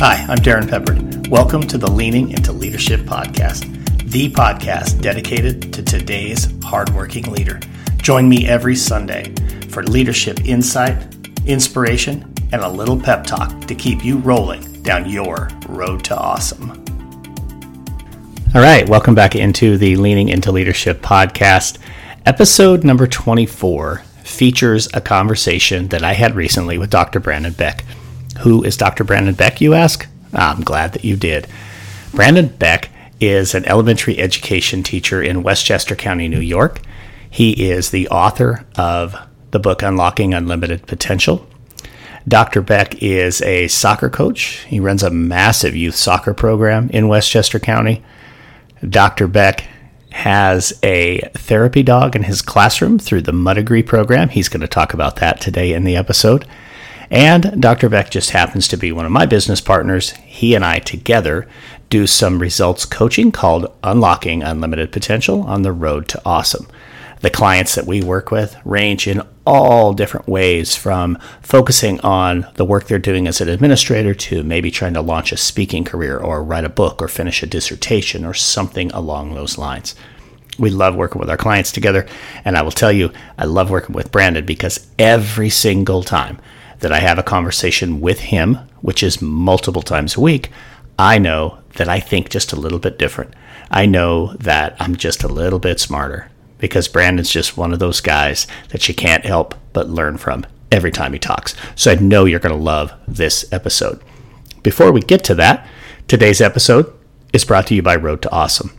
Hi, I'm Darren Peppard. Welcome to the Leaning into Leadership podcast, the podcast dedicated to today's hardworking leader. Join me every Sunday for leadership insight, inspiration, and a little pep talk to keep you rolling down your road to awesome. All right, welcome back into the Leaning into Leadership podcast. Episode number 24 features a conversation that I had recently with Dr. Brandon Beck. Who is Dr. Brandon Beck, you ask? I'm glad that you did. Brandon Beck is an elementary education teacher in Westchester County, New York. He is the author of the book Unlocking Unlimited Potential. Dr. Beck is a soccer coach. He runs a massive youth soccer program in Westchester County. Dr. Beck has a therapy dog in his classroom through the Mutt-i-grees program. He's going to talk about that today in the episode. And Dr. Beck just happens to be one of my business partners. He and I together do some results coaching called Unlocking Unlimited Potential on the Road to Awesome. The clients that we work with range in all different ways from focusing on the work they're doing as an administrator to maybe trying to launch a speaking career or write a book or finish a dissertation or something along those lines. We love working with our clients together. And I will tell you, I love working with Brandon because every single time that I have a conversation with him, which is multiple times a week, I know that I think just a little bit different. I know that I'm just a little bit smarter because Brandon's just one of those guys that you can't help but learn from every time he talks. So I know you're going to love this episode. Before we get to that, today's episode is brought to you by Road to Awesome.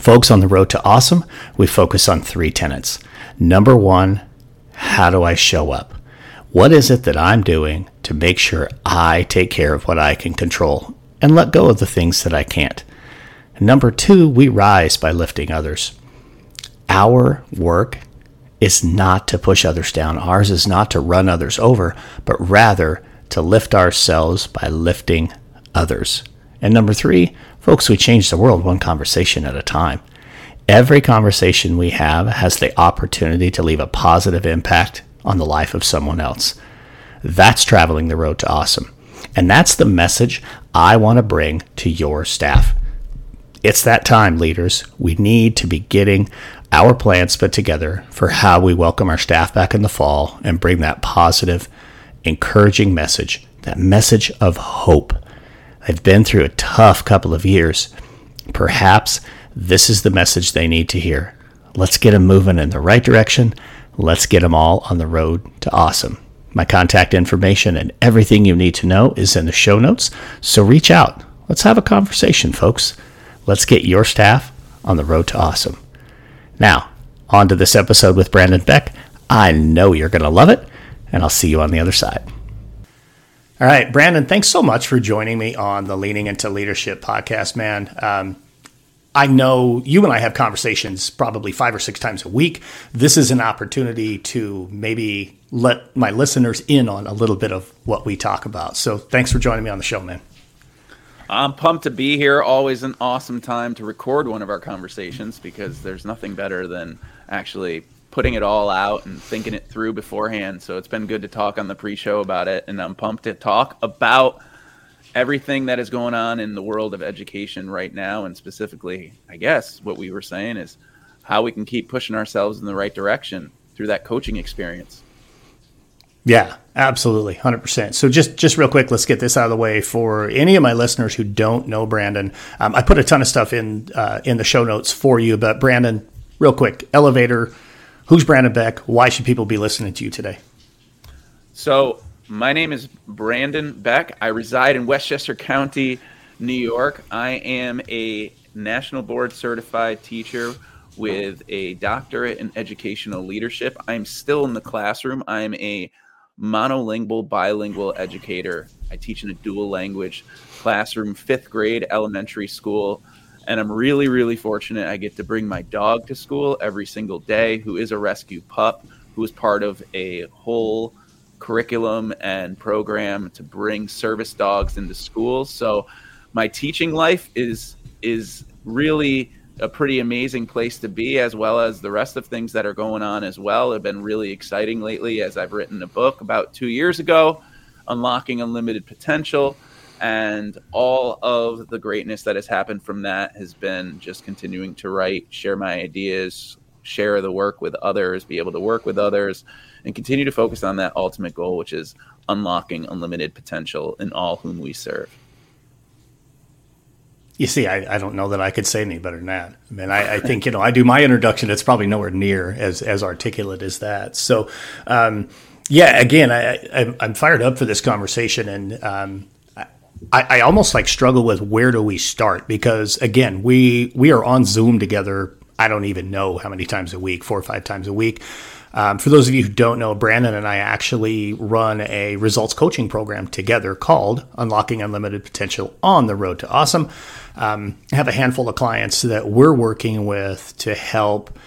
Folks, on the road to awesome, we focus on three tenets. Number one, how do I show up? What is it that I'm doing to make sure I take care of what I can control and let go of the things that I can't? Number two, we rise by lifting others. Our work is not to push others down. Ours is not to run others over, but rather to lift ourselves by lifting others. And number three, folks, we change the world one conversation at a time. Every conversation we have has the opportunity to leave a positive impact on the life of someone else. That's traveling the road to awesome. And that's the message I want to bring to your staff. It's that time, leaders. We need to be getting our plans put together for how we welcome our staff back in the fall and bring that positive, encouraging message, that message of hope. They've been through a tough couple of years. Perhaps this is the message they need to hear. Let's get them moving in the right direction Let's get them all on the road to awesome. My contact information and everything you need to know is in the show notes, so reach out. Let's have a conversation, folks. Let's get your staff on the road to awesome. Now, on to this episode with Brandon Beck. I know you're going to love it, and I'll see you on the other side. All right, Brandon, thanks so much for joining me on the Leaning into Leadership podcast, man. Um, I know you and I have conversations probably five or six times a week. This is an opportunity to maybe let my listeners in on a little bit of what we talk about. So thanks for joining me on the show, man. I'm pumped to be here. Always an awesome time to record one of our conversations because there's nothing better than actually putting it all out and thinking it through beforehand. So it's been good to talk on the pre show about it. And I'm pumped to talk about everything that is going on in the world of education right now, and specifically, I guess what we were saying is how we can keep pushing ourselves in the right direction through that coaching experience. Yeah, absolutely, hundred percent. So just just real quick, let's get this out of the way for any of my listeners who don't know Brandon. Um, I put a ton of stuff in uh, in the show notes for you, but Brandon, real quick, elevator. Who's Brandon Beck? Why should people be listening to you today? So my name is Brandon Beck. I reside in Westchester County, New York. I am a national board certified teacher with a doctorate in educational leadership. I'm still in the classroom. I'm a monolingual, bilingual educator. I teach in a dual language classroom, fifth grade elementary school. And I'm really, really fortunate. I get to bring my dog to school every single day, who is a rescue pup, who is part of a whole curriculum and program to bring service dogs into schools. So my teaching life is is really a pretty amazing place to be as well as the rest of things that are going on as well have been really exciting lately as I've written a book about 2 years ago unlocking unlimited potential And all of the greatness that has happened from that has been just continuing to write, share my ideas, share the work with others, be able to work with others, and continue to focus on that ultimate goal, which is unlocking unlimited potential in all whom we serve. You see, I, I don't know that I could say any better than that. I mean, I, I think, you know, I do my introduction, it's probably nowhere near as, as articulate as that. So, um, yeah, again, I, I, am fired up for this conversation. And um, I, I almost like struggle with where do we start? Because, again, we, we are on Zoom together. I don't even know how many times a week, four or five times a week. Um, for those of you who don't know, Brandon and I actually run a results coaching program together called Unlocking Unlimited Potential on the Road to Awesome. Um, I have a handful of clients that we're working with to help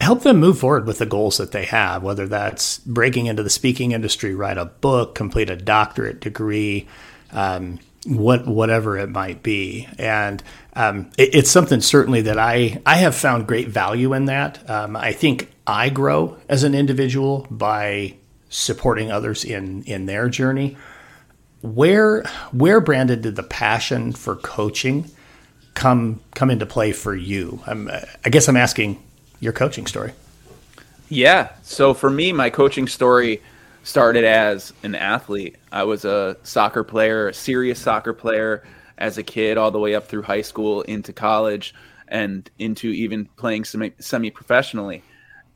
help them move forward with the goals that they have, whether that's breaking into the speaking industry, write a book, complete a doctorate degree, um, what whatever it might be. And um, it, it's something certainly that I I have found great value in that. Um, I think I grow as an individual by supporting others in in their journey. Where where Brandon did the passion for coaching come come into play for you? I'm, I guess I'm asking your coaching story. Yeah. So for me, my coaching story started as an athlete. I was a soccer player, a serious soccer player as a kid, all the way up through high school, into college, and into even playing semi professionally.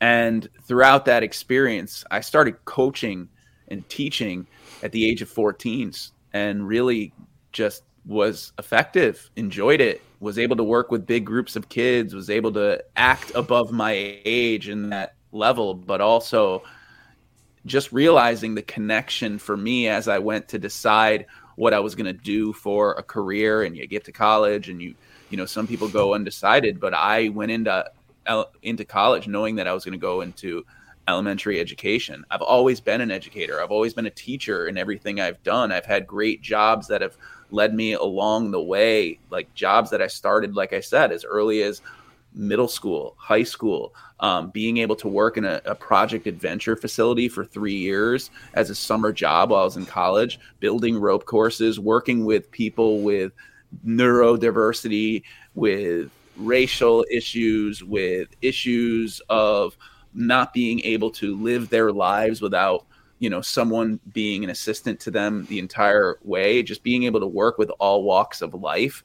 And throughout that experience, I started coaching and teaching at the age of 14 and really just was effective, enjoyed it, was able to work with big groups of kids, was able to act above my age in that level, but also just realizing the connection for me as I went to decide what I was going to do for a career and you get to college and you you know some people go undecided but I went into into college knowing that I was going to go into elementary education. I've always been an educator. I've always been a teacher in everything I've done. I've had great jobs that have led me along the way, like jobs that I started, like I said, as early as middle school, high school, um, being able to work in a, a, project adventure facility for three years as a summer job while I was in college, building rope courses, working with people with neurodiversity, with racial issues, with issues of not being able to live their lives without you know someone being an assistant to them the entire way. Just being able to work with all walks of life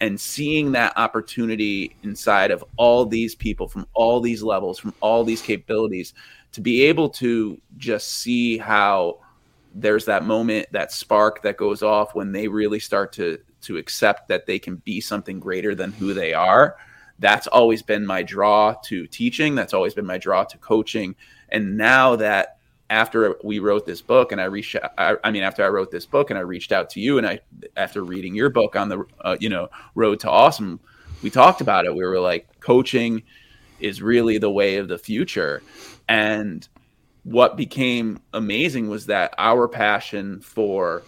and seeing that opportunity inside of all these people from all these levels from all these capabilities to be able to just see how there's that moment that spark that goes off when they really start to to accept that they can be something greater than who they are. That's always been my draw to teaching. That's always been my draw to coaching. And now that after we wrote this book and i reached I, I, mean after i wrote this book and i reached out to you and i after reading your book on the uh, you know road to awesome we talked about it. We were like coaching is really the way of the future. And what became amazing was that our passion for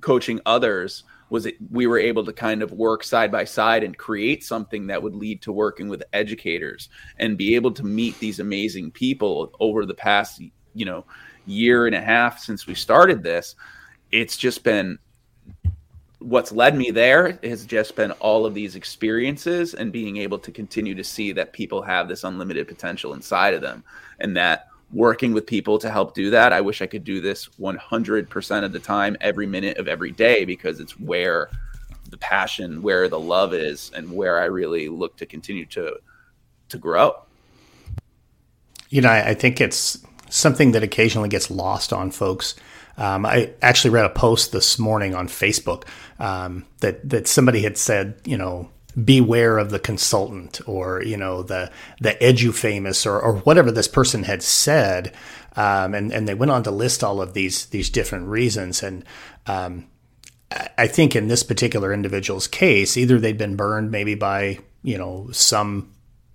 coaching others was it we were able to kind of work side by side and create something that would lead to working with educators and be able to meet these amazing people over the past you know year and a half since we started this. It's just been what's led me there has just been all of these experiences and being able to continue to see that people have this unlimited potential inside of them and that working with people to help do that i wish i could do this 100% of the time every minute of every day because it's where the passion where the love is and where i really look to continue to to grow you know i think it's something that occasionally gets lost on folks. Um, I actually read a post this morning on Facebook um, that that somebody had said, you know, beware of the consultant or you know the the edu famous or, or whatever this person had said, um, and and they went on to list all of these these different reasons. And. Um, I think in this particular individual's case, either they'd been burned maybe by you know some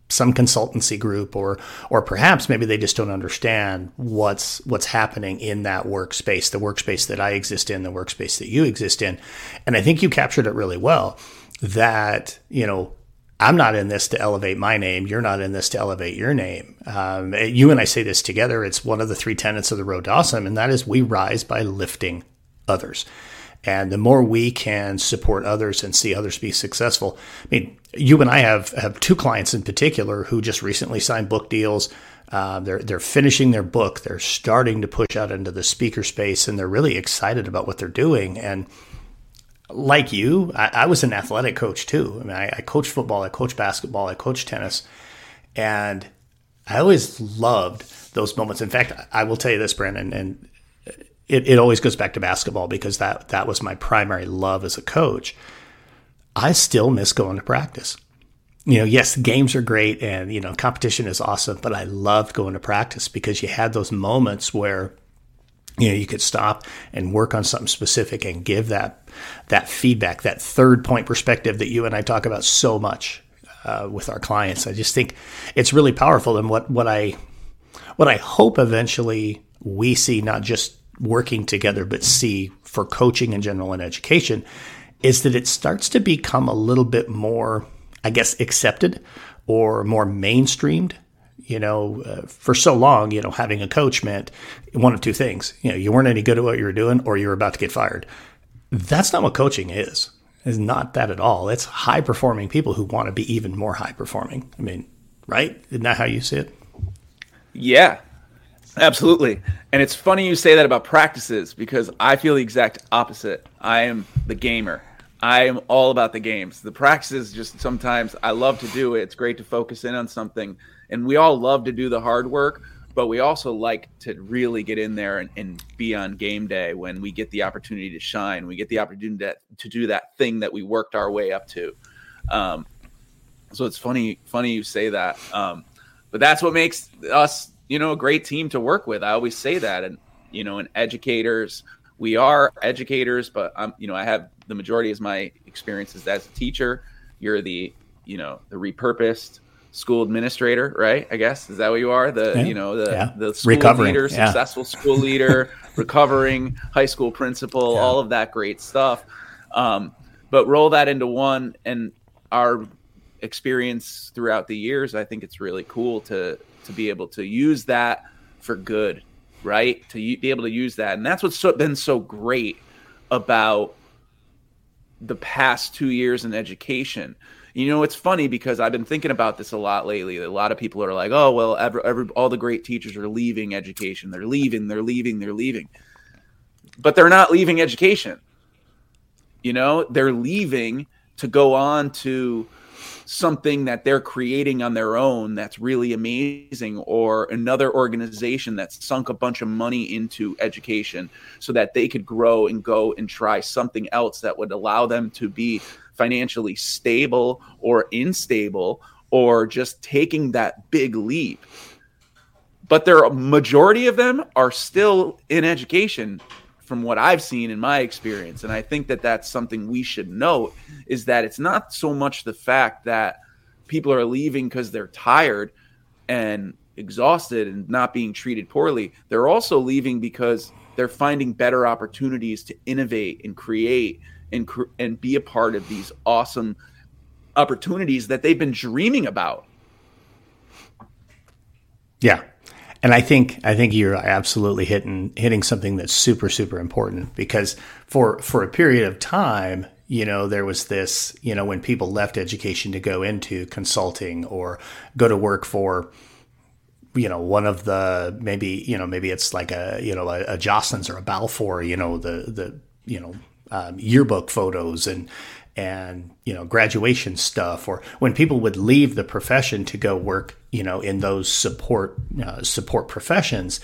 some consultancy group or or perhaps maybe they just don't understand what's what's happening in that workspace the workspace that I exist in the workspace that you exist in. And I think you captured it really well that you know I'm not in this to elevate my name. You're not in this to elevate your name. Um, you and I say this together. It's one of the three tenets of the road to awesome, and that is we rise by lifting others. And the more we can support others and see others be successful. I mean, you and I have, have two clients in particular who just recently signed book deals. Uh, they're they're finishing their book. They're starting to push out into the speaker space, and they're really excited about what they're doing. And like you, I, I was an athletic coach too. I mean, I, I coached football, I coached basketball, I coached tennis, and I always loved those moments. In fact, I will tell you this, Brandon, and it, it always goes back to basketball because that that was my primary love as a coach. I still miss going to practice. You know, yes, games are great and you know, competition is awesome, but I loved going to practice because you had those moments where you know you could stop and work on something specific and give that that feedback, that third point perspective that you and I talk about so much uh, with our clients. I just think it's really powerful. And what what I what I hope eventually we see, not just working together, but see for coaching in general and education, is that it starts to become a little bit more, I guess, accepted or more mainstreamed. You know, uh, for so long, you know, having a coach meant one of two things. You know, you weren't any good at what you were doing, or you were about to get fired. That's not what coaching is is not that at all. It's high performing people who want to be even more high performing. I mean, right? Isn't that how you see it? Yeah, absolutely. And it's funny you say that about practices because I feel the exact opposite. I am the gamer. I am all about the games. The practices just sometimes I love to do it. It's great to focus in on something. And we all love to do the hard work, but we also like to really get in there and, and, be on game day when we get the opportunity to shine. We get the opportunity to, to do that thing that we worked our way up to. Um, so it's funny, funny you say that. Um, but that's what makes us, you know, a great team to work with. I always say that, and you know, and educators, we are educators, but I'm, you know, I have the majority of my experiences as a teacher. You're the, you know, the repurposed school administrator, right? I guess is that what you are? The yeah. you know the yeah. the school recovering. leader, yeah. successful school leader, recovering high school principal, all of that great stuff. Um, but roll that into one, and our experience throughout the years, I think it's really cool to to be able to use that for good, right? To be able to use that, and that's what's so, been so great about the past two years in education you know, it's funny because I've been thinking about this a lot lately. A lot of people are like, "Oh, well, every, every, all the great teachers are leaving education. They're leaving. They're leaving. They're leaving." But they're not leaving education. You know, they're leaving to go on to something that they're creating on their own that's really amazing or another organization that's sunk a bunch of money into education so that they could grow and go and try something else that would allow them to be financially stable or unstable or just taking that big leap. But there majority of them are still in education from what I've seen in my experience and I think that that's something we should note is that it's not so much the fact that people are leaving cuz they're tired and exhausted and not being treated poorly. They're also leaving because they're finding better opportunities to innovate and create and and be a part of these awesome opportunities that they've been dreaming about. Yeah. And I think I think you're absolutely hitting hitting something that's super super important because for for a period of time, you know, there was this, you know, when people left education to go into consulting or go to work for you know one of the maybe you know maybe it's like a you know a, a Jostens or a Balfour you know the the you know um, yearbook photos and and you know graduation stuff or when people would leave the profession to go work you know in those support uh, support professions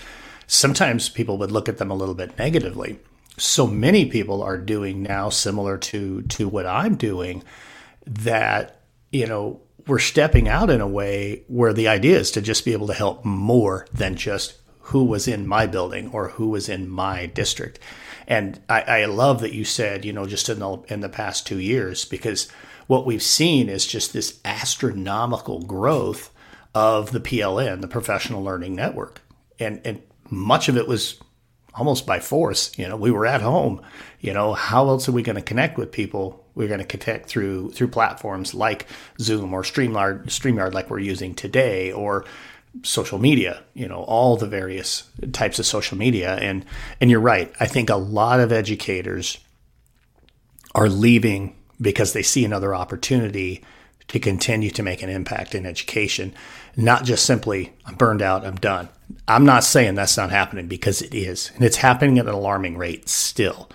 sometimes people would look at them a little bit negatively. So many people are doing now similar to to what I'm doing that you know we're stepping out in a way where the idea is to just be able to help more than just who was in my building or who was in my district and I, I love that you said, you know, just in the in the past two years, because what we've seen is just this astronomical growth of the PLN, the Professional Learning Network, and and much of it was almost by force. You know, we were at home. You know, how else are we going to connect with people? We're going to connect through through platforms like Zoom or Streamyard, Streamyard, like we're using today, or social media, you know, all the various types of social media. And and you're right. I think a lot of educators are leaving because they see another opportunity to continue to make an impact in education, not just simply, I'm burned out, I'm done. I'm not saying that's not happening because it is, and it's happening at an alarming rate still.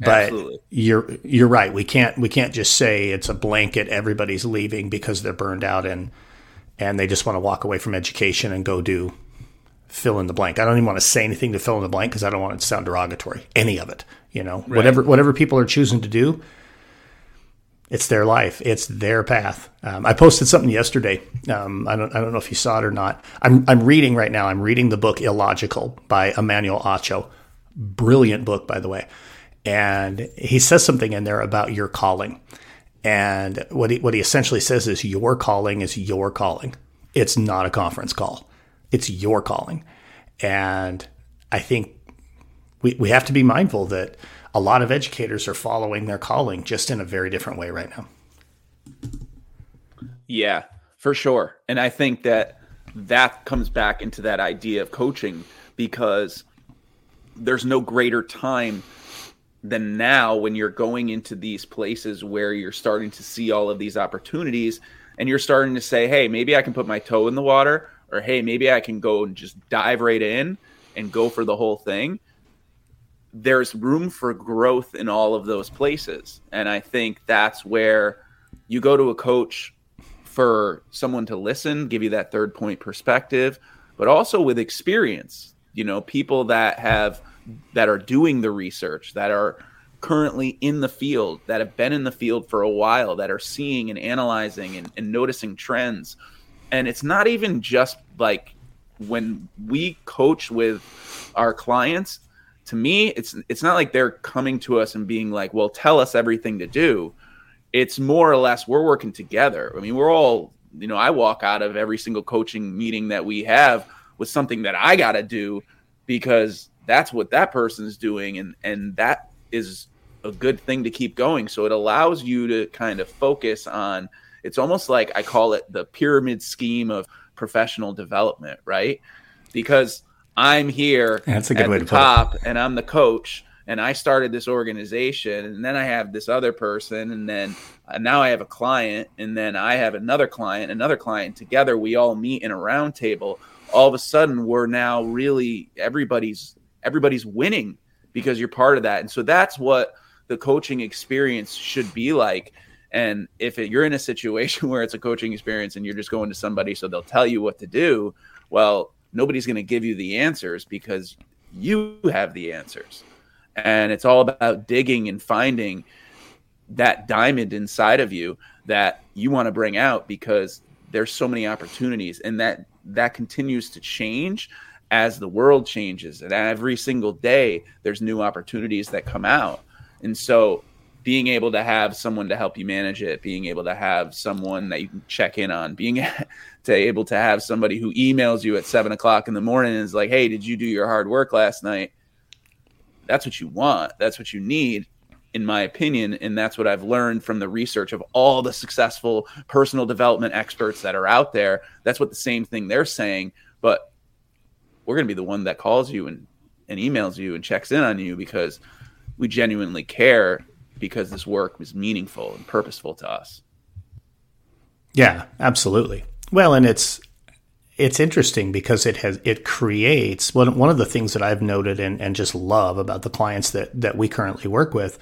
But Absolutely. you're you're right. We can't we can't just say it's a blanket. Everybody's leaving because they're burned out and and they just want to walk away from education and go do fill in the blank. I don't even want to say anything to fill in the blank because I don't want it to sound derogatory. Any of it, you know, right. whatever whatever people are choosing to do, it's their life. It's their path. Um, I posted something yesterday. Um, I don't I don't know if you saw it or not. I'm I'm reading right now. I'm reading the book Illogical by Emmanuel Acho. Brilliant book, by the way. And he says something in there about your calling. And what he what he essentially says is your calling is your calling. It's not a conference call. It's your calling. And I think we, we have to be mindful that a lot of educators are following their calling just in a very different way right now. Yeah, for sure. And I think that that comes back into that idea of coaching because there's no greater time than now when you're going into these places where you're starting to see all of these opportunities and you're starting to say, hey, maybe I can put my toe in the water, or hey, maybe I can go and just dive right in and go for the whole thing there's room for growth in all of those places. And I think that's where you go to a coach for someone to listen, give you that third point perspective, but also with experience, you know, people that have that are doing the research, that are currently in the field, that have been in the field for a while, that are seeing and analyzing and, and noticing trends. And it's not even just like when we coach with our clients, to me it's it's not like they're coming to us and being like well tell us everything to do it's more or less we're working together i mean we're all you know i walk out of every single coaching meeting that we have with something that i got to do because that's what that person's doing and and that is a good thing to keep going so it allows you to kind of focus on it's almost like i call it the pyramid scheme of professional development right because I'm here That's a good way to top, put it. and I'm the coach, and I started this organization, and then I have this other person, and then uh, now I have a client, and then I have another client, another client. Together, we all meet in a round table. All of a sudden, we're now really everybody's everybody's winning because you're part of that, and so that's what the coaching experience should be like. And if it, you're in a situation where it's a coaching experience and you're just going to somebody so they'll tell you what to do, well, nobody's going to give you the answers because you have the answers. And it's all about digging and finding that diamond inside of you that you want to bring out because there's so many opportunities and that that continues to change as the world changes and every single day there's new opportunities that come out. And so being able to have someone to help you manage it, being able to have someone that you can check in on, being to able to have somebody who emails you at seven o'clock in the morning and is like, "Hey, did you do your hard work last night?" That's what you want. That's what you need, in my opinion, and that's what I've learned from the research of all the successful personal development experts that are out there. That's what the same thing they're saying, but we're going to be the one that calls you and and emails you and checks in on you because we genuinely care because this work was meaningful and purposeful to us. Yeah, absolutely. Well, and it's it's interesting because it has it creates one one of the things that I've noted and, and just love about the clients that that we currently work with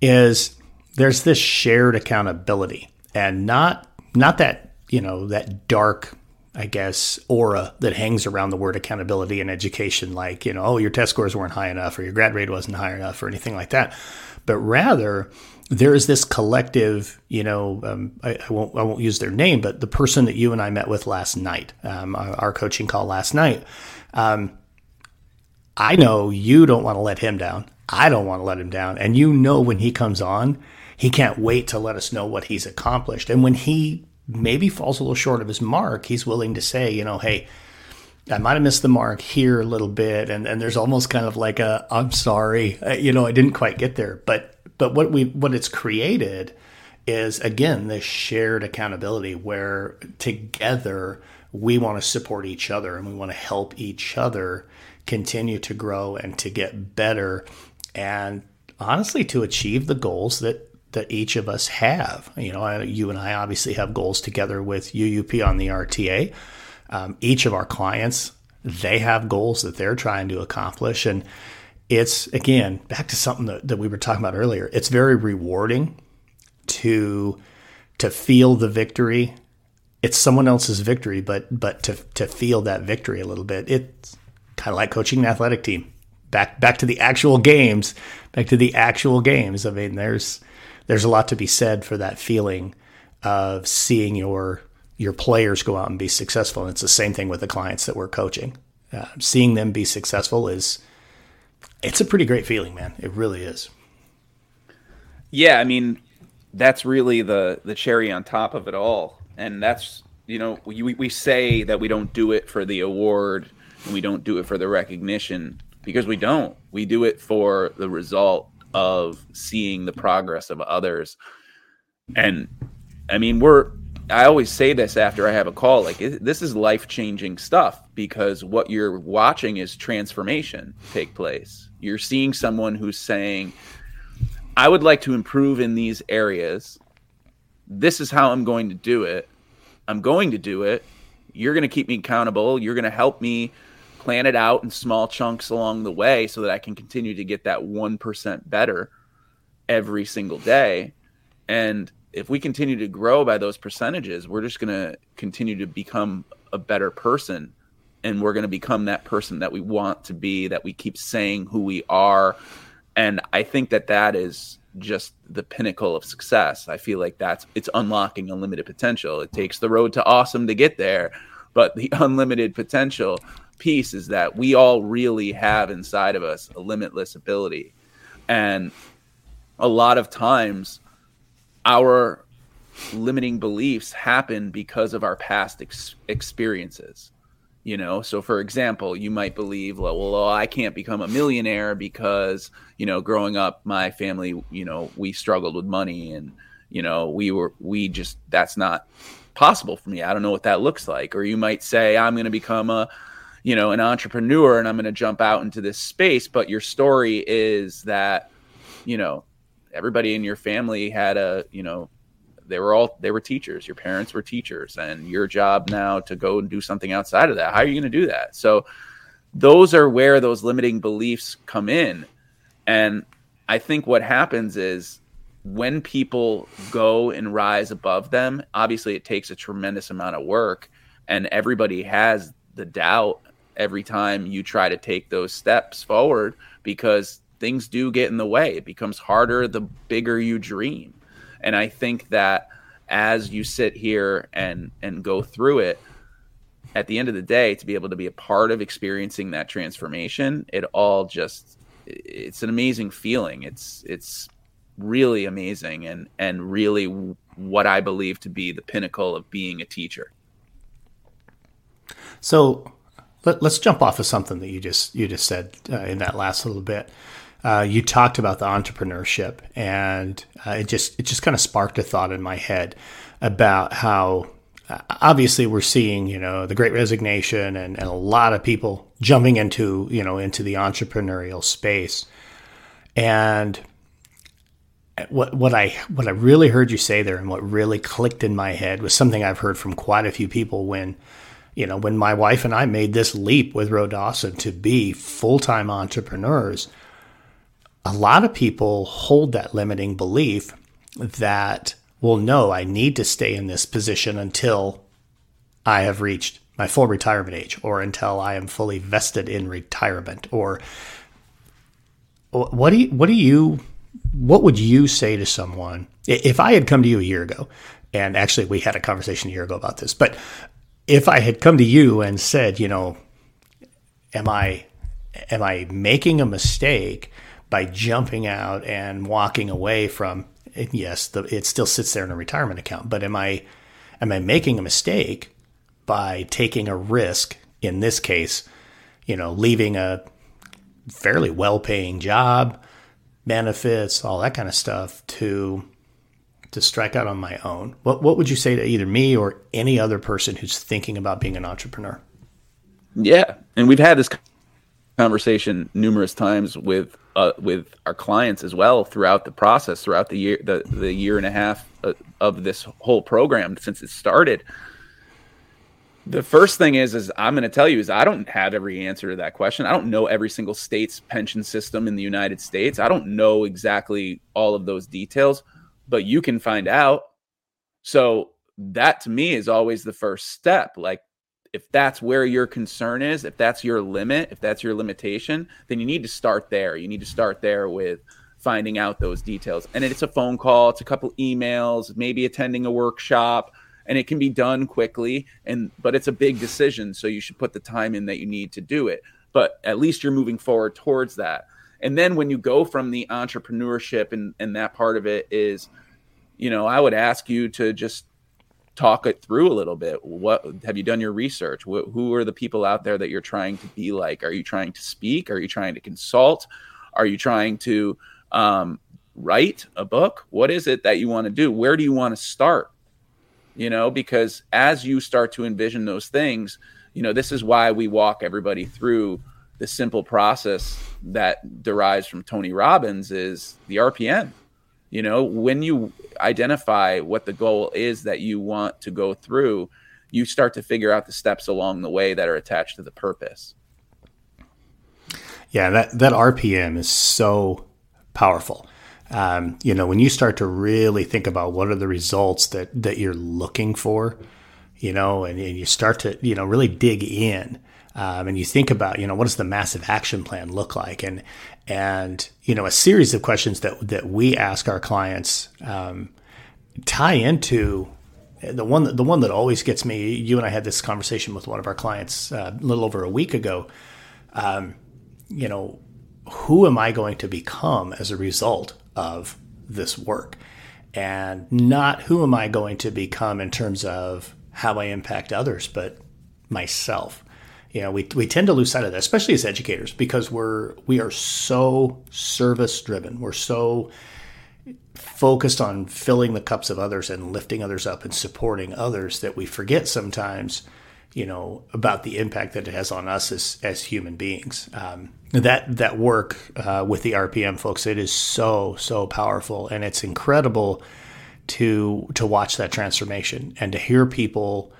is there's this shared accountability and not not that you know that dark I guess, aura that hangs around the word accountability in education, like, you know, oh, your test scores weren't high enough or your grad rate wasn't high enough or anything like that. But rather, there is this collective, you know, um, I, I, won't I won't use their name, but the person that you and I met with last night, um, our, our, coaching call last night, um, I know you don't want to let him down. I don't want to let him down, and you know when he comes on, he can't wait to let us know what he's accomplished, and when he maybe falls a little short of his mark, he's willing to say, you know, hey, I might have missed the mark here a little bit, and, and there's almost kind of like a I'm sorry, uh, you know, I didn't quite get there. But but what we what it's created is again this shared accountability where together we want to support each other and we want to help each other continue to grow and to get better and honestly to achieve the goals that that each of us have. You know, you and I obviously have goals together with UUP on the RTA. Um, each of our clients, they have goals that they're trying to accomplish. And it's, again, back to something that, that we were talking about earlier, it's very rewarding to to feel the victory. It's someone else's victory, but but to to feel that victory a little bit. It's kind of like coaching an athletic team. Back back to the actual games, back to the actual games. I mean, there's there's a lot to be said for that feeling of seeing your your players go out and be successful. And it's the same thing with the clients that we're coaching. Uh, seeing them be successful is it's a pretty great feeling, man. It really is. Yeah, I mean, that's really the the cherry on top of it all, and that's you know we we say that we don't do it for the award and we don't do it for the recognition because we don't. We do it for the result of seeing the progress of others. And I mean, we're, I always say this after I have a call like, it, this is life changing stuff because what you're watching is transformation take place. You're seeing someone who's saying, I would like to improve in these areas. This is how I'm going to do it. I'm going to do it. You're going to keep me accountable. You're going to help me plan it out in small chunks along the way so that I can continue to get that 1% better every single day. And if we continue to grow by those percentages, we're just going to continue to become a better person. And we're going to become that person that we want to be, that we keep saying who we are. And I think that that is just the pinnacle of success. I feel like that's it's unlocking unlimited potential. It takes the road to awesome to get there, but the unlimited potential piece is that we all really have inside of us a limitless ability. And a lot of times, our limiting beliefs happen because of our past ex- experiences. You know, so for example, you might believe, well, well, I can't become a millionaire because, you know, growing up, my family, you know, we struggled with money and, you know, we were, we just, that's not possible for me. I don't know what that looks like. Or you might say, I'm going to become a, you know an entrepreneur and i'm going to jump out into this space but your story is that you know everybody in your family had a you know they were all they were teachers. Your parents were teachers and your job now to go and do something outside of that. How are you going to do that? So those are where those limiting beliefs come in. And i think what happens is when people go and rise above them obviously it takes a tremendous amount of work and everybody has the doubt every time you try to take those steps forward because things do get in the way. It becomes harder the bigger you dream. And I think that as you sit here and and go through it, at the end of the day, to be able to be a part of experiencing that transformation, it all just it's an amazing feeling. It's it's really amazing and and really what I believe to be the pinnacle of being a teacher. So let, us jump off of something that you just you just said uh, in that last little bit. Uh, you talked about the entrepreneurship, and uh, it just it just kind of sparked a thought in my head about how uh, obviously we're seeing you know the Great Resignation and, and a lot of people jumping into you know into the entrepreneurial space, and what what I what I really heard you say there and what really clicked in my head was something I've heard from quite a few people when you know, when my wife and I made this leap with Road to Awesome to be full time entrepreneurs, a lot of people hold that limiting belief that, well, no, I need to stay in this position until I have reached my full retirement age or until I am fully vested in retirement or what do you, what do you, what would you say to someone? If I had come to you a year ago and actually we had a conversation a year ago about this, but if I had come to you and said, you know, am I am I making a mistake by jumping out and walking away from yes, the, it still sits there in a retirement account, but am I am I making a mistake by taking a risk in this case, you know, leaving a fairly well-paying job, benefits, all that kind of stuff to to strike out on my own, what what would you say to either me or any other person who's thinking about being an entrepreneur? Yeah, and we've had this conversation numerous times with uh, with our clients as well throughout the process, throughout the year, the, the year and a half uh, of this whole program since it started. The first thing is, is I'm going to tell you is I don't have every answer to that question. I don't know every single state's pension system in the United States. I don't know exactly all of those details, but you can find out. So that to me is always the first step. Like if that's where your concern is, if that's your limit, if that's your limitation, then you need to start there. You need to start there with finding out those details. And it's a phone call, it's a couple emails, maybe attending a workshop, and it can be done quickly and but it's a big decision, so you should put the time in that you need to do it. But at least you're moving forward towards that. And then when you go from the entrepreneurship and and that part of it is you know, I would ask you to just talk it through a little bit. What have you done your research? Wh- who are the people out there that you're trying to be like? Are you trying to speak? Are you trying to consult? Are you trying to um, write a book? What is it that you want to do? Where do you want to start? You know, because as you start to envision those things, you know, this is why we walk everybody through the simple process that derives from Tony Robbins is the RPM you know, when you identify what the goal is that you want to go through, you start to figure out the steps along the way that are attached to the purpose. Yeah, that that RPM is so powerful. Um, you know, when you start to really think about what are the results that that you're looking for, you know, and, and you start to you know really dig in, um, and you think about you know what does the massive action plan look like, and and you know a series of questions that that we ask our clients um, tie into the one that, the one that always gets me. You and I had this conversation with one of our clients uh, a little over a week ago. Um, you know, who am I going to become as a result of this work, and not who am I going to become in terms of how I impact others, but myself you know, we, we tend to lose sight of that, especially as educators, because we're we are so service driven. We're so focused on filling the cups of others and lifting others up and supporting others that we forget sometimes, you know, about the impact that it has on us as as human beings. Um, that that work uh, with the RPM folks, it is so so powerful, and it's incredible to to watch that transformation and to hear people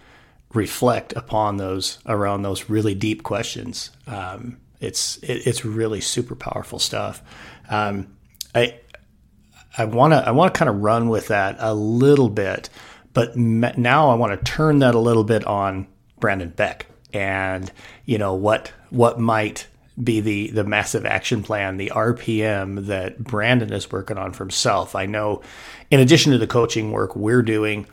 reflect upon those around those really deep questions. Um, it's it, it's really super powerful stuff. Um, I I want to I want to kind of run with that a little bit, but now I want to turn that a little bit on Brandon Beck and you know what what might be the the massive action plan, the RPM that Brandon is working on for himself. I know, in addition to the coaching work we're doing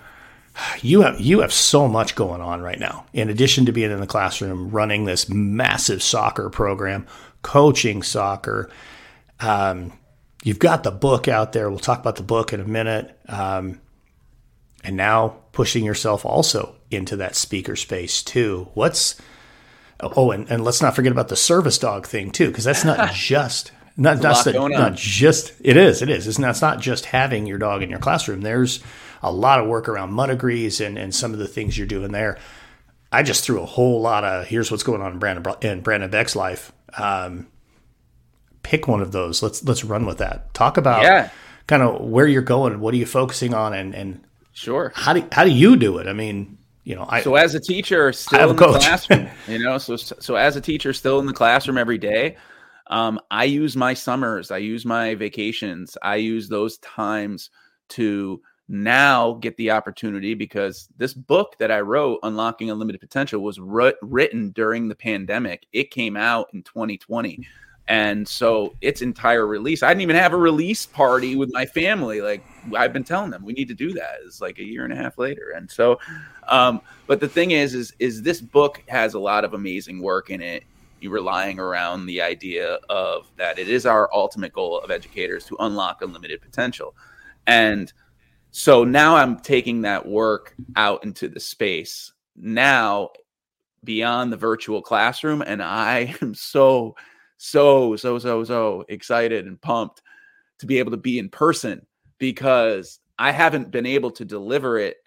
you have you have so much going on right now. In addition to being in the classroom, running this massive soccer program, coaching soccer, um, you've got the book out there. We'll talk about the book in a minute, um, and now pushing yourself also into that speaker space too. What's oh, and, and let's not forget about the service dog thing too, because that's not just not, not, not just it is it is it's not, it's not just having your dog in your classroom. There's a lot of work around Mutt-i-grees and, and some of the things you're doing there. I just threw a whole lot of here's what's going on in Brandon in Brandon Beck's life. Um, pick one of those. Let's let's run with that. Talk about yeah. kind of where you're going. What are you focusing on? And and sure, how do how do you do it? I mean, you know, I so as a teacher still in the classroom, you know, so so as a teacher still in the classroom every day. Um, I use my summers, I use my vacations, I use those times to now get the opportunity because this book that I wrote, Unlocking Unlimited Potential, was written during the pandemic. It came out in 2020. And so its entire release, I didn't even have a release party with my family. Like I've been telling them, we need to do that. It's like a year and a half later. And so, um, but the thing is, is, is this book has a lot of amazing work in it. You relying around the idea of that it is our ultimate goal of educators to unlock unlimited potential. And so now I'm taking that work out into the space now beyond the virtual classroom. And I am so, so, so, so, so excited and pumped to be able to be in person because I haven't been able to deliver it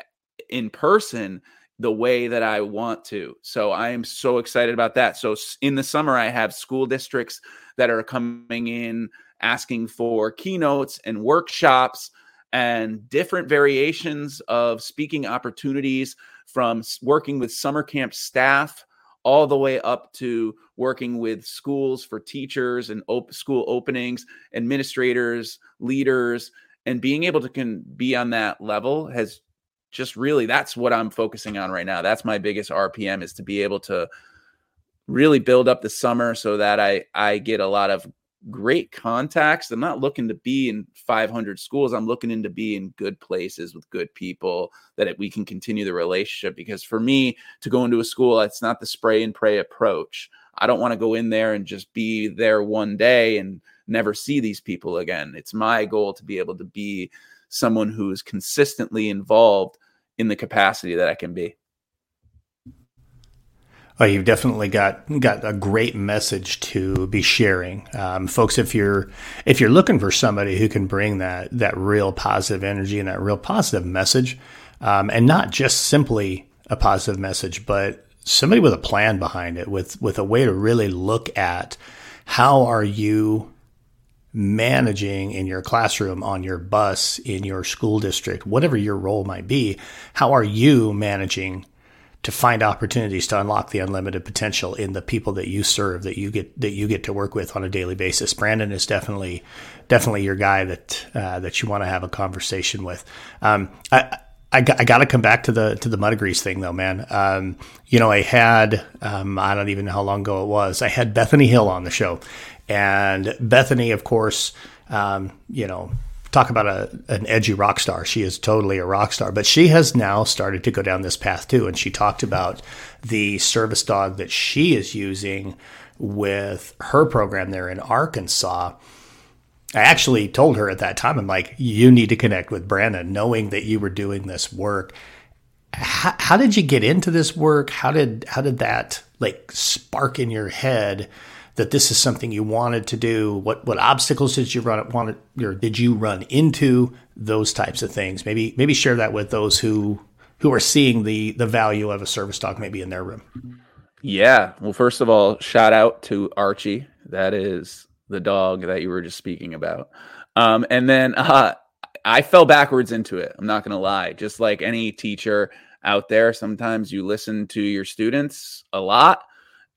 in person the way that I want to. So I am so excited about that. So in the summer, I have school districts that are coming in asking for keynotes and workshops and different variations of speaking opportunities from working with summer camp staff all the way up to working with schools for teachers and op- school openings, administrators, leaders, and being able to can be on that level has just really that's what I'm focusing on right now. That's my biggest RPM is to be able to really build up the summer so that I I get a lot of great contacts. I'm not looking to be in 500 schools. I'm looking in to be in good places with good people that we can continue the relationship. Because for me to go into a school, it's not the spray and pray approach. I don't want to go in there and just be there one day and never see these people again. It's my goal to be able to be someone who is consistently involved in the capacity that I can be. Well, you've definitely got got a great message to be sharing, um, folks. If you're if you're looking for somebody who can bring that that real positive energy and that real positive message, um, and not just simply a positive message, but somebody with a plan behind it, with with a way to really look at how are you managing in your classroom, on your bus, in your school district, whatever your role might be, how are you managing to find opportunities to unlock the unlimited potential in the people that you serve that you get that you get to work with on a daily basis. Brandon is definitely definitely your guy that uh, that you want to have a conversation with. Um, I, I I got to come back to the to the Mutt-i-grees thing though, man. Um, you know, I had um, I don't even know how long ago it was. I had Bethany Hill on the show, and Bethany, of course, um, you know, talk about a, an edgy rock star. She is totally a rock star, but she has now started to go down this path too. And she talked about the service dog that she is using with her program there in Arkansas. I actually told her at that time, I'm like, you need to connect with Brandon, knowing that you were doing this work. How, how did you get into this work? How did how did that like spark in your head? That this is something you wanted to do? What what obstacles did you run wanted or did you run into? Those types of things. Maybe maybe share that with those who who are seeing the the value of a service dog maybe in their room. Yeah. Well, first of all, shout out to Archie. That is the dog that you were just speaking about. Um, and then uh, I fell backwards into it. I'm not going to lie. Just like any teacher out there, sometimes you listen to your students a lot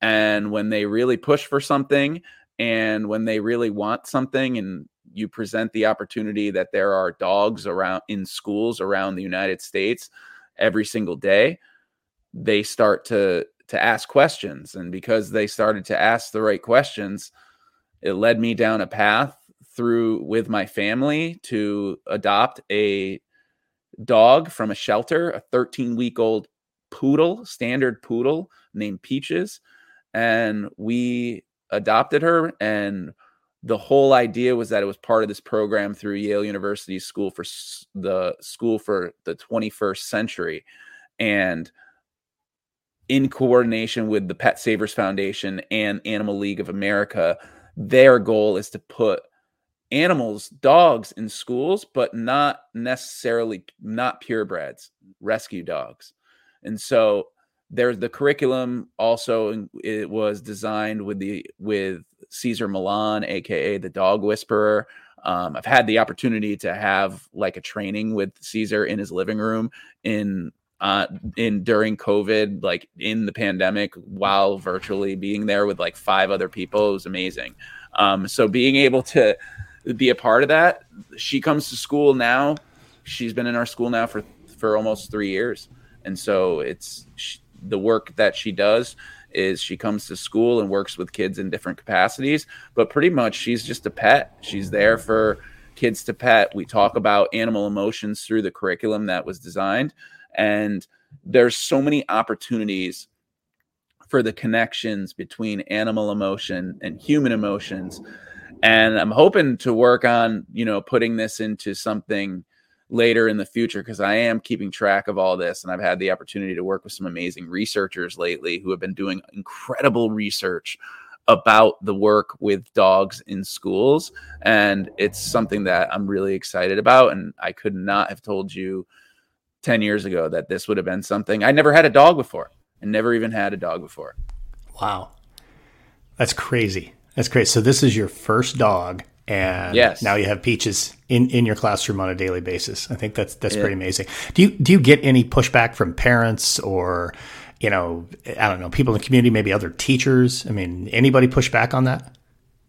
and when they really push for something and when they really want something and you present the opportunity that there are dogs around in schools around the United States every single day, they start to to ask questions. And because they started to ask the right questions, it led me down a path through with my family to adopt a dog from a shelter, a 13 week old poodle, standard poodle named Peaches and we adopted her and the whole idea was that it was part of this program through Yale University School for the School for the 21st Century and in coordination with the Pet Savers Foundation and Animal League of America their goal is to put animals dogs in schools but not necessarily not purebreds rescue dogs. And so there's the curriculum also it was designed with the with Cesar Millan, aka the dog whisperer. Um, I've had the opportunity to have like a training with Cesar in his living room in uh, in during COVID, like in the pandemic, while virtually being there with like five other people. It was amazing. Um, so being able to be a part of that, she comes to school now. She's been in our school now for for almost three years, and so it's she, the work that she does is she comes to school and works with kids in different capacities, but pretty much she's just a pet. She's there for kids to pet. We talk about animal emotions through the curriculum that was designed and there's so many opportunities for the connections between animal emotion and human emotions and i'm hoping to work on you know putting this into something later in the future because I am keeping track of all this. And I've had the opportunity to work with some amazing researchers lately who have been doing incredible research about the work with dogs in schools. And it's something that I'm really excited about. And I could not have told you 10 years ago that this would have been something. I never had a dog before and never even had a dog before. Wow. That's crazy. That's crazy. So this is your first dog and yes. now you have peaches in, in your classroom on a daily basis. I think that's that's yeah. pretty amazing. Do you do you get any pushback from parents or you know, I don't know, people in the community, maybe other teachers? I mean, anybody push back on that?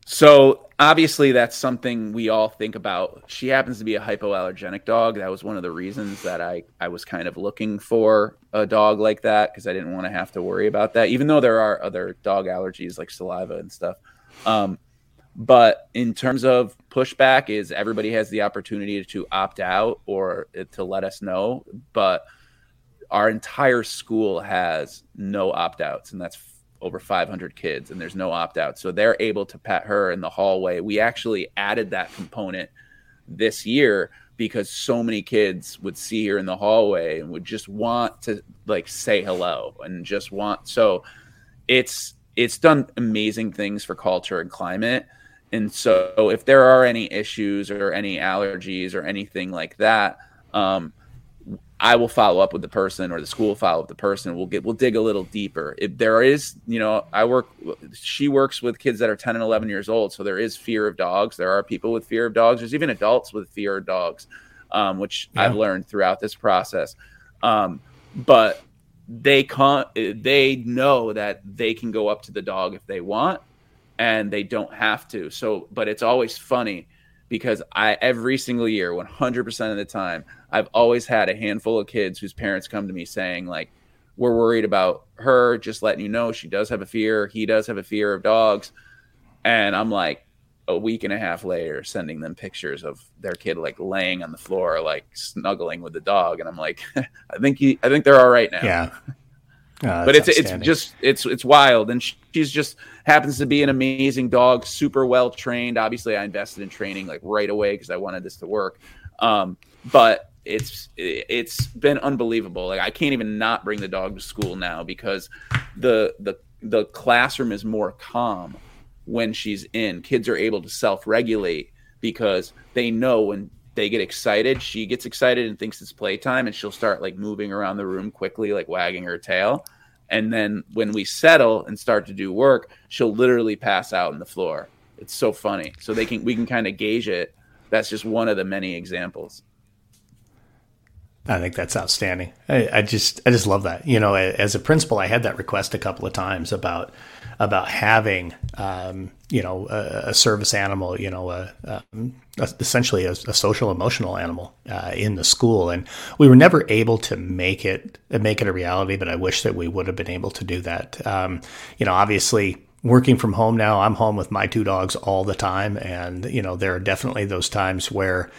So obviously that's something we all think about. She happens to be a hypoallergenic dog. That was one of the reasons that I, I was kind of looking for a dog like that because I didn't want to have to worry about that, even though there are other dog allergies like saliva and stuff. Um, but in terms of pushback, is everybody has the opportunity to opt out or to let us know. But our entire school has no opt outs, and that's over 500 kids and there's no opt out. So they're able to pet her in the hallway. We actually added that component this year because so many kids would see her in the hallway and would just want to like say hello and just want so it's it's done amazing things for culture and climate and so if there are any issues or any allergies or anything like that um, I will follow up with the person or the school follow up with the person. We'll get we'll dig a little deeper. If there is, you know, I work she works with kids that are 10 and 11 years old, so there is fear of dogs. There are people with fear of dogs. There's even adults with fear of dogs, um, which yeah. I've learned throughout this process. Um, but they can't they know that they can go up to the dog if they want and they don't have to. So, but it's always funny because I every single year, 100% of the time, I've always had a handful of kids whose parents come to me saying like, "We're worried about her. Just letting you know, she does have a fear. He does have a fear of dogs." And I'm like, a week and a half later, sending them pictures of their kid like laying on the floor, like snuggling with the dog, and I'm like, I think he, I think they're all right now. Yeah. Oh, but it's it's just it's it's wild, and she's just happens to be an amazing dog, super well trained. Obviously, I invested in training like right away because I wanted this to work. Um, but it's it's been unbelievable. Like I can't even not bring the dog to school now because the the the classroom is more calm when she's in. Kids are able to self regulate because they know when they get excited. She gets excited and thinks it's playtime, and she'll start like moving around the room quickly, like wagging her tail. And then when we settle and start to do work, she'll literally pass out on the floor. It's so funny. So they can we can kind of gauge it. That's just one of the many examples. I think that's outstanding. I, I, just I just love that. You know, as a principal, I had that request a couple of times about about having um, you know a, a, service animal, you know, a, um, a essentially a, social emotional animal uh, in the school, and we were never able to make it make it a reality. But I wish that we would have been able to do that. Um, you know, obviously working from home now, I'm home with my two dogs all the time, and you know there are definitely those times where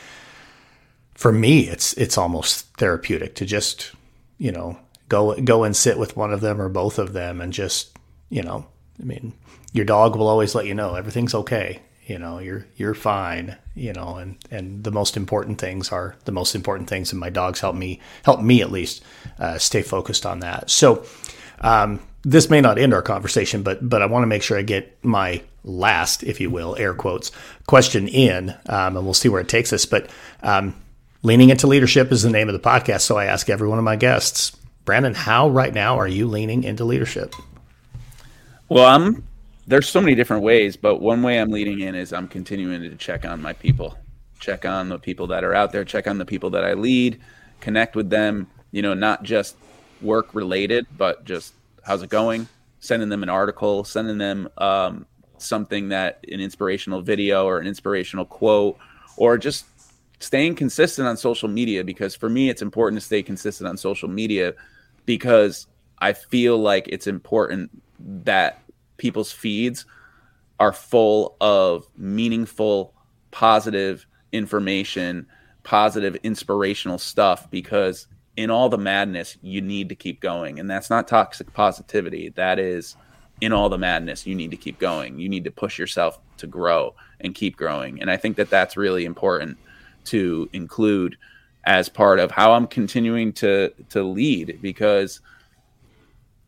for me, it's it's almost therapeutic to just you know go go and sit with one of them or both of them and just you know I mean your dog will always let you know everything's okay you know you're you're fine you know and and the most important things are the most important things and my dogs help me help me at least uh, stay focused on that. So um, this may not end our conversation but but I want to make sure I get my last if you will air quotes question in um, and we'll see where it takes us but um, Leaning into leadership is the name of the podcast. So I ask every one of my guests, Brandon, how right now are you leaning into leadership? Well, I'm there's so many different ways, but one way I'm leading in is I'm continuing to check on my people, check on the people that are out there, check on the people that I lead, connect with them, you know, not just work related, but just how's it going? Sending them an article, sending them um, something that an inspirational video or an inspirational quote, or just staying consistent on social media because for me it's important to stay consistent on social media because I feel like it's important that people's feeds are full of meaningful, positive information, positive, inspirational stuff because in all the madness, you need to keep going. And that's not toxic positivity. That is in all the madness, you need to keep going. You need to push yourself to grow and keep growing. And I think that that's really important to include as part of how I'm continuing to to lead because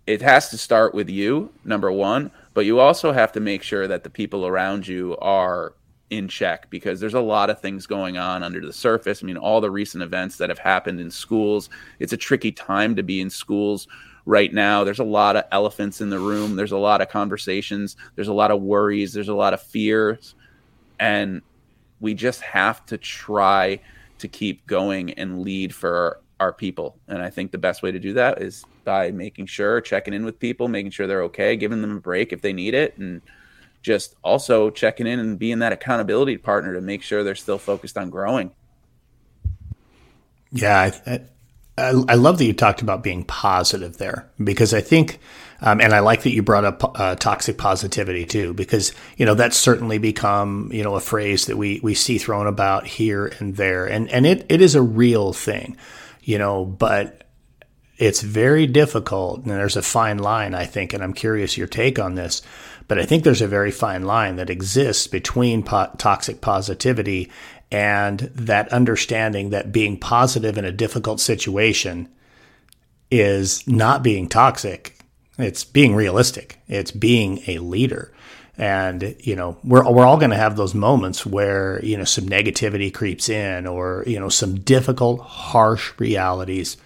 it has to start with you number 1 but you also have to make sure that the people around you are in check because there's a lot of things going on under the surface. I mean, all the recent events that have happened in schools, it's a tricky time to be in schools right now. There's a lot of elephants in the room, there's a lot of conversations, there's a lot of worries, there's a lot of fears. And we just have to try to keep going and lead for our people. And I think the best way to do that is by making sure, checking in with people, making sure they're okay, giving them a break if they need it, and just also checking in and being that accountability partner to make sure they're still focused on growing. Yeah, I, I, I love that you talked about being positive there because I think, um, and I like that you brought up uh, toxic positivity too, because you know that's certainly become you know a phrase that we we see thrown about here and there, and and it it is a real thing, you know, but it's very difficult, and there's a fine line I think, and I'm curious your take on this but I think there's a very fine line that exists between po- toxic positivity and that understanding that being positive in a difficult situation is not being toxic. It's being realistic. It's being a leader. And, you know, we're, we're all going to have those moments where, you know, some negativity creeps in or, you know, some difficult, harsh realities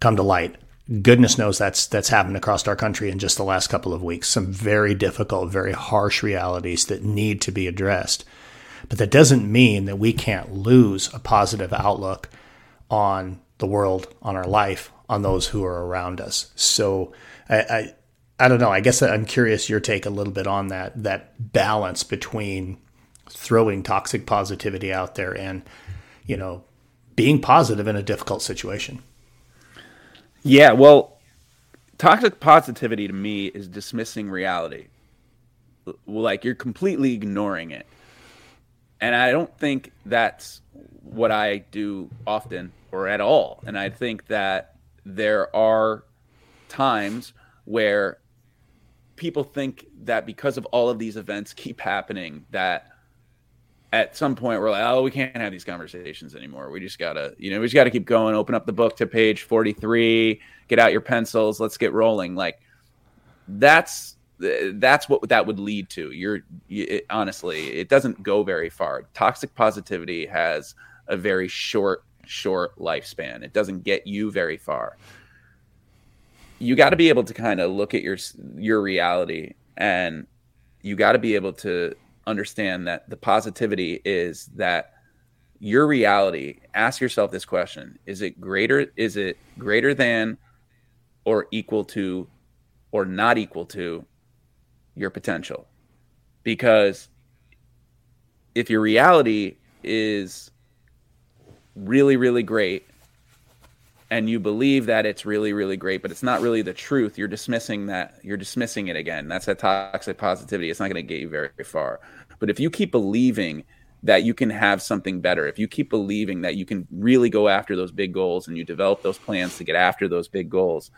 come to light goodness knows that's that's happened across our country in just the last couple of weeks. Some very difficult, very harsh realities that need to be addressed. But that doesn't mean that we can't lose a positive outlook on the world, on our life, on those who are around us. So I, I, I don't know. I guess I'm curious your take a little bit on that that balance between throwing toxic positivity out there and you know being positive in a difficult situation. Yeah, well, toxic positivity to me is dismissing reality. Like you're completely ignoring it. And I don't think that's what I do often or at all. And I think that there are times where people think that because of all of these events keep happening that at some point we're like, oh, we can't have these conversations anymore. We just gotta, you know, we just gotta keep going. Open up the book to page forty-three. Get out your pencils. Let's get rolling. Like that's that's what that would lead to. You're you, it, honestly, it doesn't go very far. Toxic positivity has a very short, short lifespan. It doesn't get you very far. You got to be able to kind of look at your your reality, and you got to be able to understand that the positivity is that your reality ask yourself this question is it greater is it greater than or equal to or not equal to your potential. Because if your reality is really really great and you believe that it's really really great but it's not really the truth you're dismissing that you're dismissing it again. That's that toxic positivity. It's not going to get you very far. But if you keep believing that you can have something better if you keep believing that you can really go after those big goals and you develop those plans to get after those big goals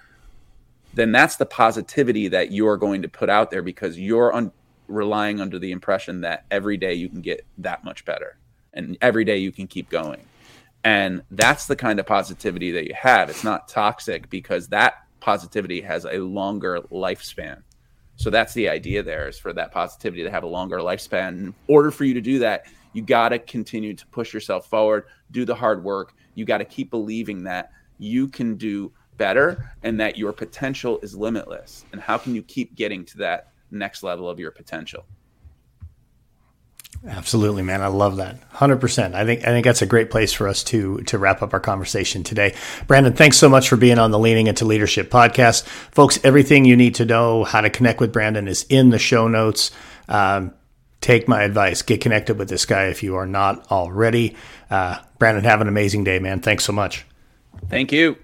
then that's the positivity that you're going to put out there because you're un- relying under the impression that every day you can get that much better and every day you can keep going and that's the kind of positivity that you have. It's not toxic because that positivity has a longer lifespan. So that's the idea there is for that positivity to have a longer lifespan. In order for you to do that, you got to continue to push yourself forward, do the hard work. You got to keep believing that you can do better and that your potential is limitless. And how can you keep getting to that next level of your potential? Absolutely, man. I love that. 100%. I think I think that's a great place for us to to wrap up our conversation today. Brandon, thanks so much for being on the Leaning into Leadership podcast. Folks, everything you need to know how to connect with Brandon is in the show notes. Um, take my advice. Get connected with this guy if you are not already. Uh, Brandon, have an amazing day, man. Thanks so much. Thank you.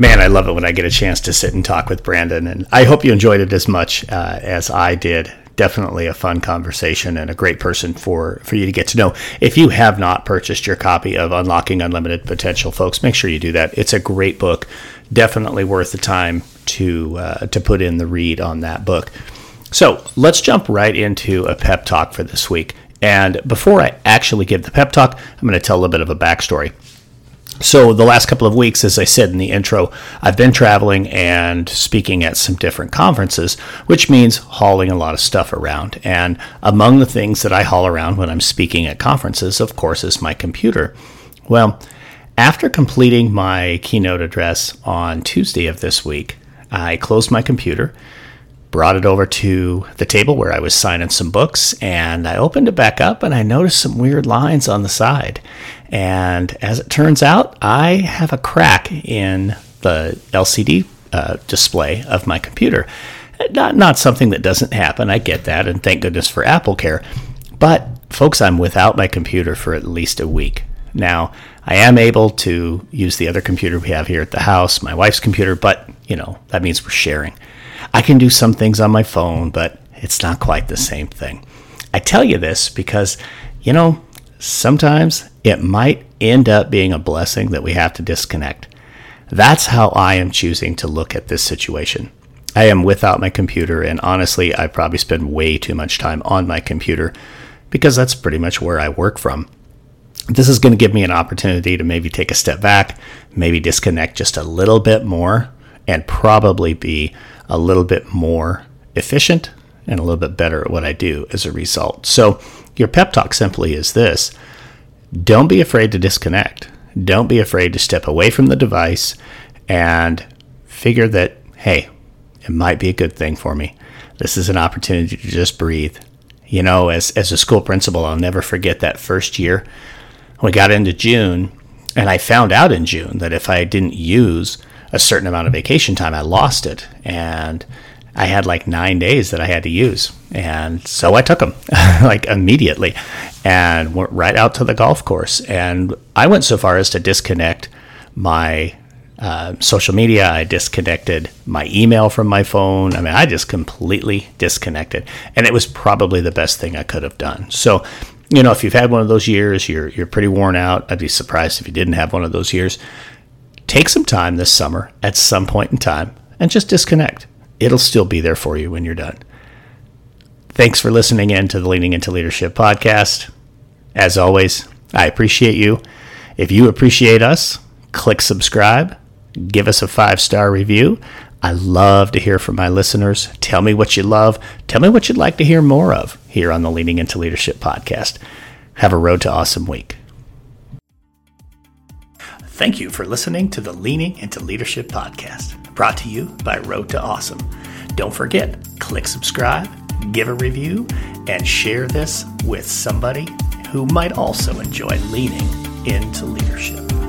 Man, I love it when I get a chance to sit and talk with Brandon, and I hope you enjoyed it as much uh, as I did definitely a fun conversation and a great person for, for you to get to know. If you have not purchased your copy of Unlocking Unlimited Potential, folks, make sure you do that. It's a great book, definitely worth the time to uh, to put in the read on that book. So let's jump right into a pep talk for this week. And before I actually give the pep talk, I'm going to tell a little bit of a backstory. So, the last couple of weeks, as I said in the intro, I've been traveling and speaking at some different conferences, which means hauling a lot of stuff around. And among the things that I haul around when I'm speaking at conferences, of course, is my computer. Well, after completing my keynote address on Tuesday of this week, I closed my computer, brought it over to the table where I was signing some books, and I opened it back up and I noticed some weird lines on the side. And as it turns out, I have a crack in the LCD uh, display of my computer. Not, not something that doesn't happen. I get that, and thank goodness for Apple Care. But, folks, I'm without my computer for at least a week. Now, I am able to use the other computer we have here at the house, my wife's computer, but, you know, that means we're sharing. I can do some things on my phone, but it's not quite the same thing. I tell you this because, you know, sometimes it might end up being a blessing that we have to disconnect. That's how I am choosing to look at this situation. I am without my computer, and honestly, I probably spend way too much time on my computer because that's pretty much where I work from. This is going to give me an opportunity to maybe take a step back, maybe disconnect just a little bit more, and probably be a little bit more efficient and a little bit better at what I do as a result. So, your pep talk simply is this don't be afraid to disconnect. Don't be afraid to step away from the device and figure that, hey, it might be a good thing for me. This is an opportunity to just breathe. You know, as, as a school principal, I'll never forget that first year. We got into June, and I found out in June that if I didn't use a certain amount of vacation time, I lost it. And I had like nine days that I had to use. And so I took them like immediately and went right out to the golf course. And I went so far as to disconnect my uh, social media. I disconnected my email from my phone. I mean, I just completely disconnected. And it was probably the best thing I could have done. So, you know, if you've had one of those years, you're, you're pretty worn out. I'd be surprised if you didn't have one of those years. Take some time this summer at some point in time and just disconnect it'll still be there for you when you're done. Thanks for listening in to the Leaning into Leadership podcast. As always, I appreciate you. If you appreciate us, click subscribe, give us a five star review. I love to hear from my listeners. Tell me what you love. Tell me what you'd like to hear more of here on the Leaning into Leadership podcast. Have a road to awesome week. Thank you for listening to the Leaning into Leadership podcast brought to you by Road to Awesome. Don't forget, click subscribe, give a review, and share this with somebody who might also enjoy leaning into leadership.